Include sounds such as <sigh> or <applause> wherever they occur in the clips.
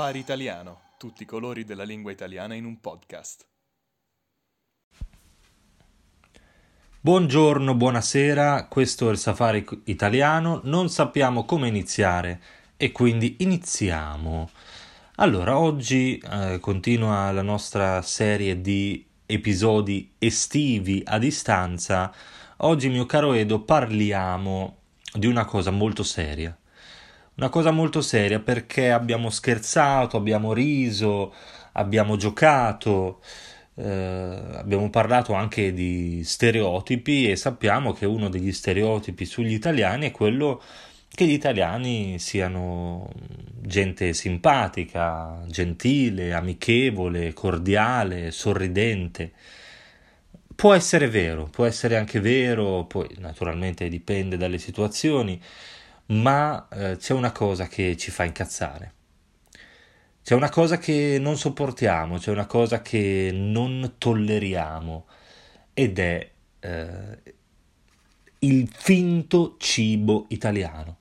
Safari Italiano, tutti i colori della lingua italiana in un podcast. Buongiorno, buonasera, questo è il Safari Italiano, non sappiamo come iniziare e quindi iniziamo. Allora, oggi eh, continua la nostra serie di episodi estivi a distanza. Oggi, mio caro Edo, parliamo di una cosa molto seria una cosa molto seria perché abbiamo scherzato, abbiamo riso, abbiamo giocato, eh, abbiamo parlato anche di stereotipi e sappiamo che uno degli stereotipi sugli italiani è quello che gli italiani siano gente simpatica, gentile, amichevole, cordiale, sorridente. Può essere vero, può essere anche vero, poi naturalmente dipende dalle situazioni ma eh, c'è una cosa che ci fa incazzare. C'è una cosa che non sopportiamo, c'è una cosa che non tolleriamo ed è eh, il finto cibo italiano.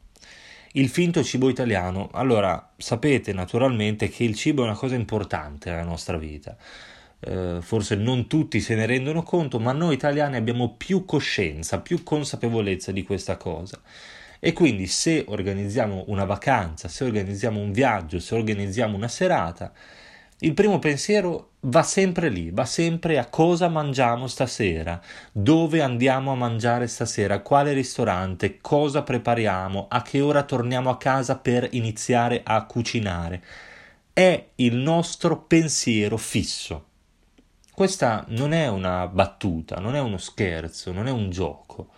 Il finto cibo italiano. Allora, sapete naturalmente che il cibo è una cosa importante nella nostra vita. Eh, forse non tutti se ne rendono conto, ma noi italiani abbiamo più coscienza, più consapevolezza di questa cosa. E quindi se organizziamo una vacanza, se organizziamo un viaggio, se organizziamo una serata, il primo pensiero va sempre lì, va sempre a cosa mangiamo stasera, dove andiamo a mangiare stasera, quale ristorante, cosa prepariamo, a che ora torniamo a casa per iniziare a cucinare. È il nostro pensiero fisso. Questa non è una battuta, non è uno scherzo, non è un gioco.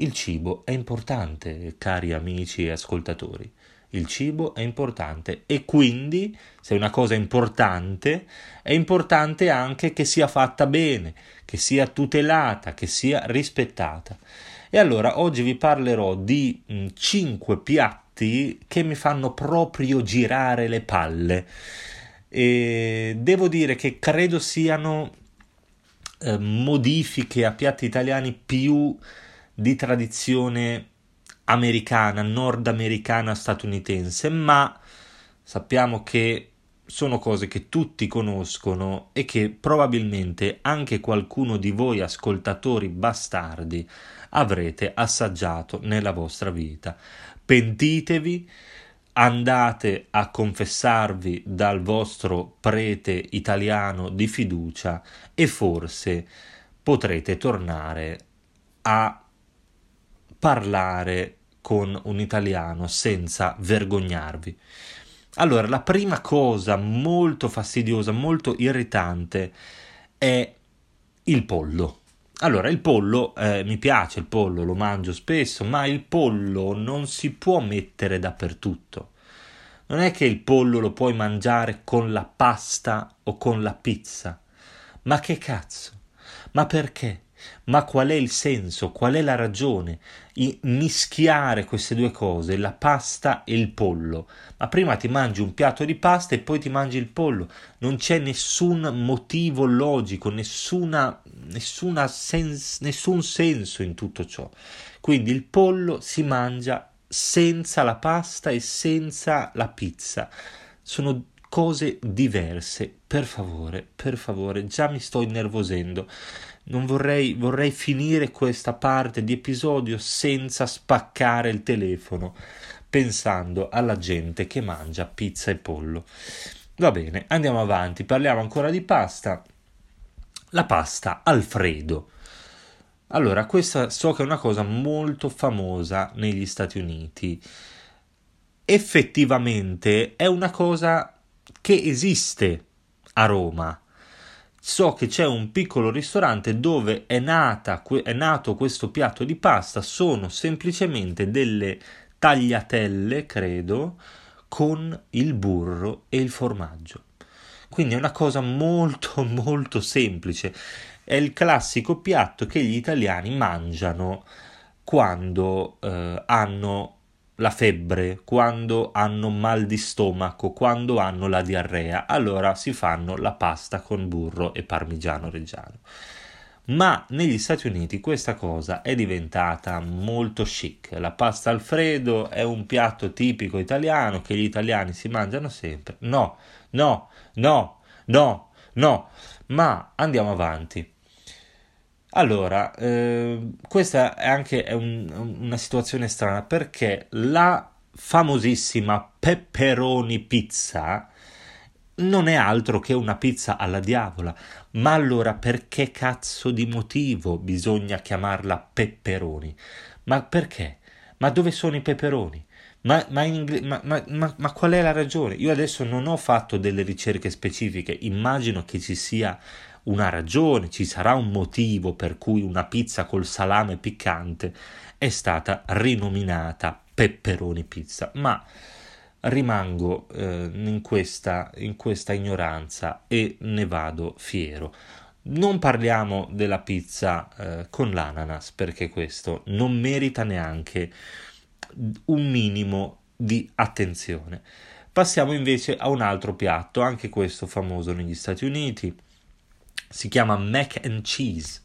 Il cibo è importante, cari amici e ascoltatori. Il cibo è importante e quindi, se una cosa è importante, è importante anche che sia fatta bene, che sia tutelata, che sia rispettata. E allora oggi vi parlerò di mh, mm, 5 piatti che mi fanno proprio girare le palle. E devo dire che credo siano eh, modifiche a piatti italiani più di tradizione americana, nordamericana, statunitense, ma sappiamo che sono cose che tutti conoscono e che probabilmente anche qualcuno di voi ascoltatori bastardi avrete assaggiato nella vostra vita. Pentitevi, andate a confessarvi dal vostro prete italiano di fiducia e forse potrete tornare a parlare con un italiano senza vergognarvi. Allora, la prima cosa molto fastidiosa, molto irritante è il pollo. Allora, il pollo, eh, mi piace il pollo, lo mangio spesso, ma il pollo non si può mettere dappertutto. Non è che il pollo lo puoi mangiare con la pasta o con la pizza. Ma che cazzo? Ma perché? Ma qual è il senso, qual è la ragione? Mischiare queste due cose, la pasta e il pollo. Ma prima ti mangi un piatto di pasta e poi ti mangi il pollo. Non c'è nessun motivo logico, nessuna, nessuna sens, nessun senso in tutto ciò. Quindi il pollo si mangia senza la pasta e senza la pizza. Sono cose diverse. Per favore, per favore, già mi sto innervosendo non vorrei, vorrei finire questa parte di episodio senza spaccare il telefono, pensando alla gente che mangia pizza e pollo. Va bene, andiamo avanti, parliamo ancora di pasta. La pasta Alfredo. Allora, questa so che è una cosa molto famosa negli Stati Uniti. Effettivamente è una cosa che esiste a Roma so che c'è un piccolo ristorante dove è, nata, è nato questo piatto di pasta, sono semplicemente delle tagliatelle, credo, con il burro e il formaggio. Quindi è una cosa molto <laughs> molto semplice. È il classico piatto che gli italiani mangiano quando eh, hanno la febbre, quando hanno mal di stomaco, quando hanno la diarrea, allora si fanno la pasta con burro e parmigiano reggiano. ma negli Stati Uniti questa cosa è diventata molto chic. La pasta alfredo è un piatto tipico italiano che gli italiani si mangiano sempre. No, no, no, no, no, ma andiamo avanti. Allora, eh, questa è anche un, una situazione strana perché la famosissima pepperoni pizza non è altro che una pizza alla diavola. Ma allora perché cazzo di motivo bisogna chiamarla pepperoni? Ma perché? Ma dove sono i peperoni? Ma, ma, ingle- ma, ma, qual è la ragione? Io adesso non ho fatto delle ricerche specifiche, immagino che ci sia una ragione, ci sarà un motivo per cui una pizza col salame piccante è stata rinominata pepperoni pizza, ma rimango eh, in, questa, in questa ignoranza e ne vado fiero. Non parliamo della pizza eh, con l'ananas perché questo non merita neanche un minimo di attenzione. Passiamo invece a un altro piatto, anche questo famoso negli Stati Uniti, si chiama mac and cheese.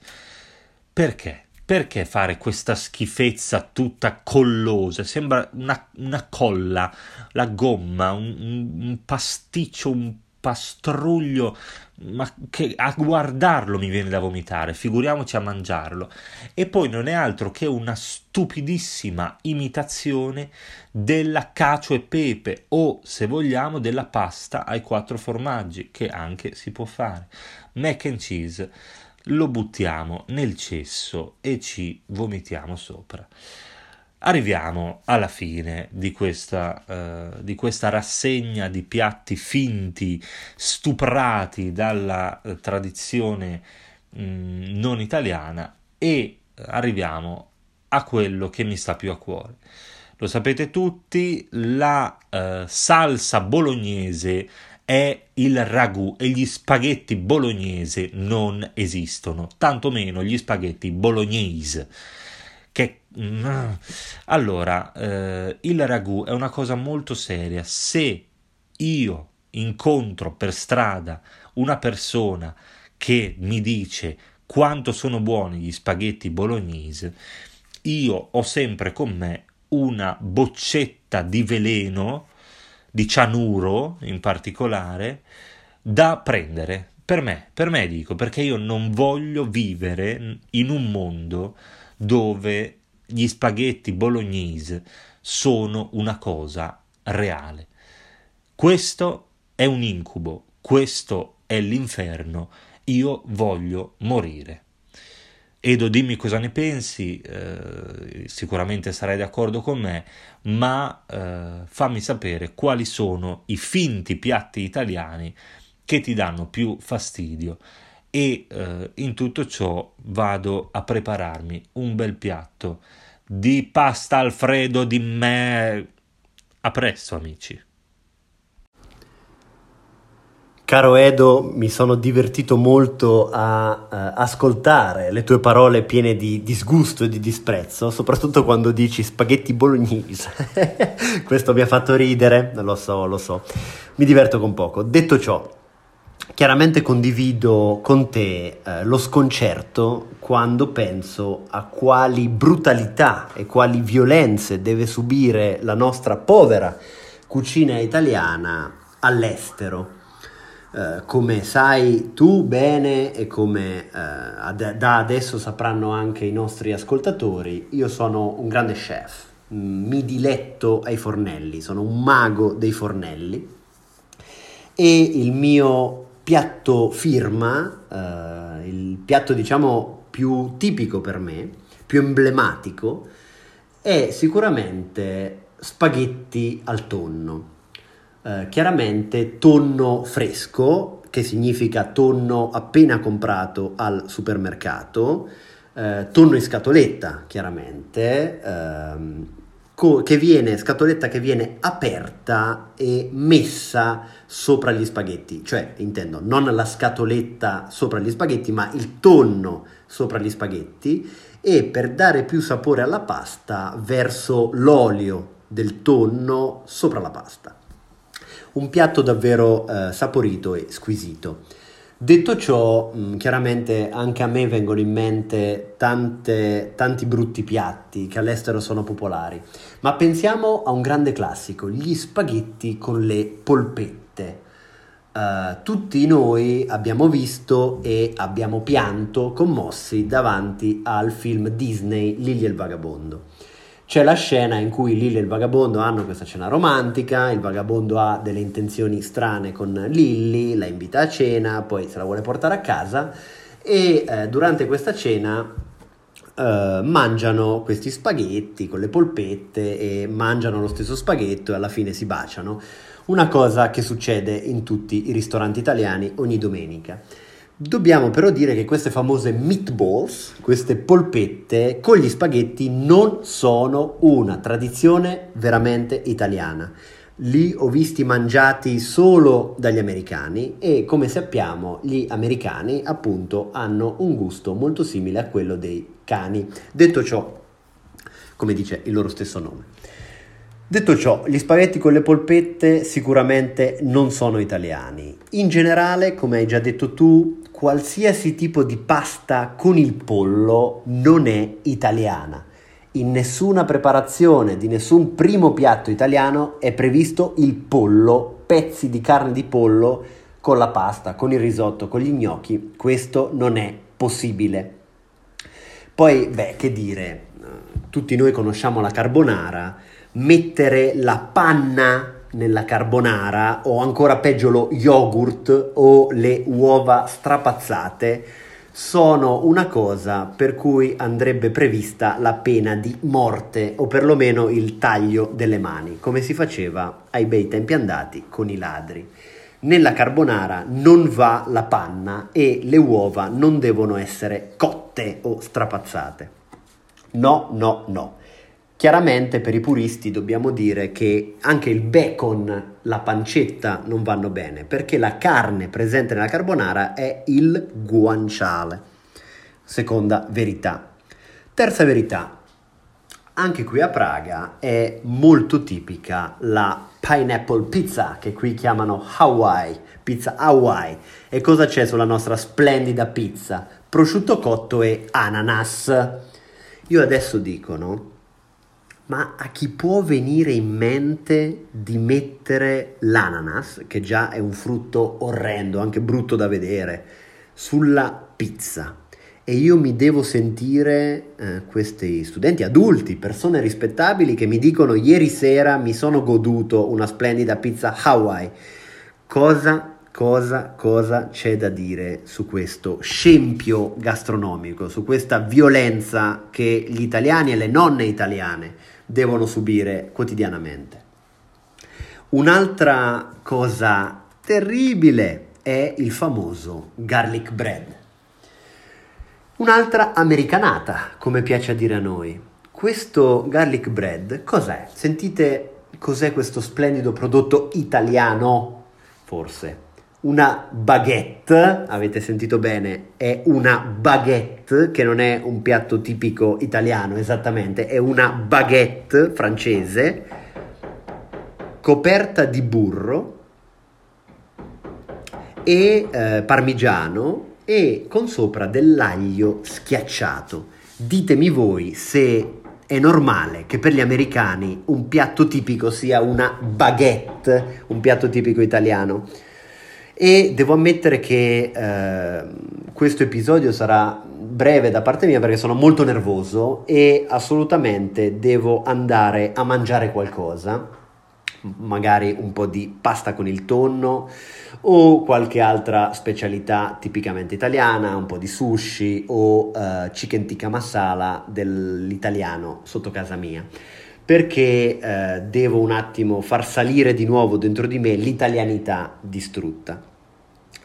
Perché? Perché fare questa schifezza tutta collosa? Sembra una, una colla, la gomma, un, un pasticcio, un pastruglio, ma che a guardarlo mi viene da vomitare, figuriamoci a mangiarlo. E poi non è altro che una stupidissima imitazione della cacio e pepe o, se vogliamo, della pasta ai quattro formaggi, che anche si può fare. Mac and cheese lo buttiamo nel cesso e ci vomitiamo sopra. Arriviamo alla fine di questa, uh, di questa rassegna di piatti finti, stuprati dalla uh, tradizione mh, non italiana e arriviamo a quello che mi sta più a cuore. Lo sapete tutti, la uh, salsa bolognese è il ragù e gli spaghetti bolognese non esistono, tantomeno gli spaghetti bolognese. Mm, allora, eh, il ragù è una cosa molto seria. Se io incontro per strada una persona che mi dice quanto sono buoni gli spaghetti bolognese, io ho sempre con me una boccetta di veleno di cianuro in particolare, da prendere. Per me, per me dico, perché io non voglio vivere in un mondo dove gli spaghetti bolognese sono una cosa reale. Questo è un incubo, questo è l'inferno, io voglio morire. Edo, dimmi cosa ne pensi, eh, sicuramente sarai d'accordo con me, ma eh, fammi sapere quali sono i finti piatti italiani che ti danno più fastidio e eh, in tutto ciò vado a prepararmi un bel piatto di pasta alfredo di me. A presto amici. Caro Edo, mi sono divertito molto a uh, ascoltare le tue parole piene di disgusto e di disprezzo, soprattutto quando dici spaghetti bolognese. <laughs> Questo mi ha fatto ridere, lo so, lo so. Mi diverto con poco. Detto ciò, chiaramente condivido con te uh, lo sconcerto quando penso a quali brutalità e quali violenze deve subire la nostra povera cucina italiana all'estero. Eh, come sai tu bene e come uh, ad- da adesso sapranno anche i nostri ascoltatori, io sono un grande chef, mm, mi diletto ai fornelli, sono un mago dei fornelli. E il mio piatto firma, uh, il piatto diciamo più tipico per me, più emblematico, è sicuramente spaghetti al tonno. Eh, chiaramente tonno fresco, che significa tonno appena comprato al supermercato, eh, tonno in scatoletta, chiaramente, ehm, co- che viene, scatoletta che viene aperta e messa sopra gli spaghetti, cioè intendo non la scatoletta sopra gli spaghetti, ma il tonno sopra gli spaghetti. E per dare più sapore alla pasta verso l'olio del tonno sopra la pasta. Un piatto davvero eh, saporito e squisito. Detto ciò, mh, chiaramente anche a me vengono in mente tante, tanti brutti piatti che all'estero sono popolari, ma pensiamo a un grande classico, gli spaghetti con le polpette. Uh, tutti noi abbiamo visto e abbiamo pianto commossi davanti al film Disney Lily e il vagabondo c'è la scena in cui Lily e il vagabondo hanno questa cena romantica, il vagabondo ha delle intenzioni strane con Lily, la invita a cena, poi se la vuole portare a casa e eh, durante questa cena eh, mangiano questi spaghetti con le polpette e mangiano lo stesso spaghetto e alla fine si baciano. Una cosa che succede in tutti i ristoranti italiani ogni domenica. Dobbiamo però dire che queste famose meatballs, queste polpette con gli spaghetti non sono una tradizione veramente italiana. Li ho visti mangiati solo dagli americani e come sappiamo gli americani appunto hanno un gusto molto simile a quello dei cani. Detto ciò, come dice il loro stesso nome. Detto ciò, gli spaghetti con le polpette sicuramente non sono italiani. In generale, come hai già detto tu, qualsiasi tipo di pasta con il pollo non è italiana. In nessuna preparazione di nessun primo piatto italiano è previsto il pollo, pezzi di carne di pollo con la pasta, con il risotto, con gli gnocchi. Questo non è possibile. Poi, beh, che dire, tutti noi conosciamo la carbonara, mettere la panna nella carbonara o ancora peggio lo yogurt o le uova strapazzate sono una cosa per cui andrebbe prevista la pena di morte o perlomeno il taglio delle mani, come si faceva ai bei tempi andati con i ladri. Nella carbonara non va la panna e le uova non devono essere cotte o strapazzate. No, no, no. Chiaramente per i puristi dobbiamo dire che anche il bacon, la pancetta non vanno bene perché la carne presente nella carbonara è il guanciale. Seconda verità. Terza verità. Anche qui a Praga è molto tipica la pineapple pizza che qui chiamano Hawaii, pizza Hawaii. E cosa c'è sulla nostra splendida pizza? Prosciutto cotto e ananas. Io adesso dico, no? Ma a chi può venire in mente di mettere l'ananas, che già è un frutto orrendo, anche brutto da vedere, sulla pizza? E io mi devo sentire eh, questi studenti adulti, persone rispettabili che mi dicono ieri sera mi sono goduto una splendida pizza Hawaii. Cosa, cosa, cosa c'è da dire su questo scempio gastronomico, su questa violenza che gli italiani e le nonne italiane devono subire quotidianamente. Un'altra cosa terribile è il famoso garlic bread. Un'altra americanata, come piace a dire a noi. Questo garlic bread cos'è? Sentite cos'è questo splendido prodotto italiano? Forse una baguette, avete sentito bene, è una baguette che non è un piatto tipico italiano esattamente, è una baguette francese coperta di burro e eh, parmigiano e con sopra dell'aglio schiacciato. Ditemi voi se è normale che per gli americani un piatto tipico sia una baguette, un piatto tipico italiano e devo ammettere che eh, questo episodio sarà breve da parte mia perché sono molto nervoso e assolutamente devo andare a mangiare qualcosa, magari un po' di pasta con il tonno o qualche altra specialità tipicamente italiana, un po' di sushi o uh, chicken tikka masala dell'italiano sotto casa mia perché eh, devo un attimo far salire di nuovo dentro di me l'italianità distrutta.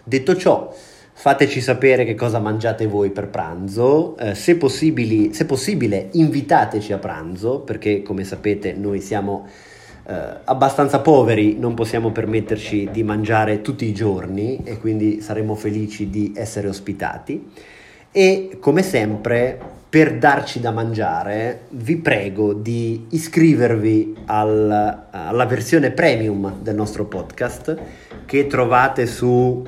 Detto ciò, fateci sapere che cosa mangiate voi per pranzo, eh, se, se, possibile invitateci a pranzo, perché come sapete noi siamo eh, abbastanza poveri, non possiamo permetterci di mangiare tutti i giorni e quindi saremo felici di essere ospitati. E come sempre per darci da mangiare, vi prego di iscrivervi al, alla versione premium del nostro podcast che trovate su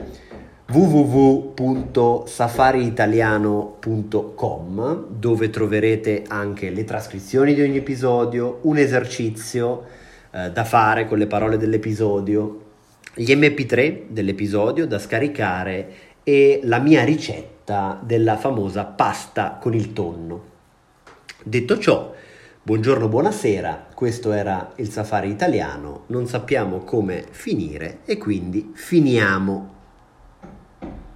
www.safariitaliano.com dove troverete anche le trascrizioni di ogni episodio, un esercizio eh, da fare con le parole dell'episodio, gli mp3 dell'episodio da scaricare e la mia ricetta della famosa pasta con il tonno. Detto ciò, buongiorno, buonasera, questo era il safari italiano, non sappiamo come finire e quindi finiamo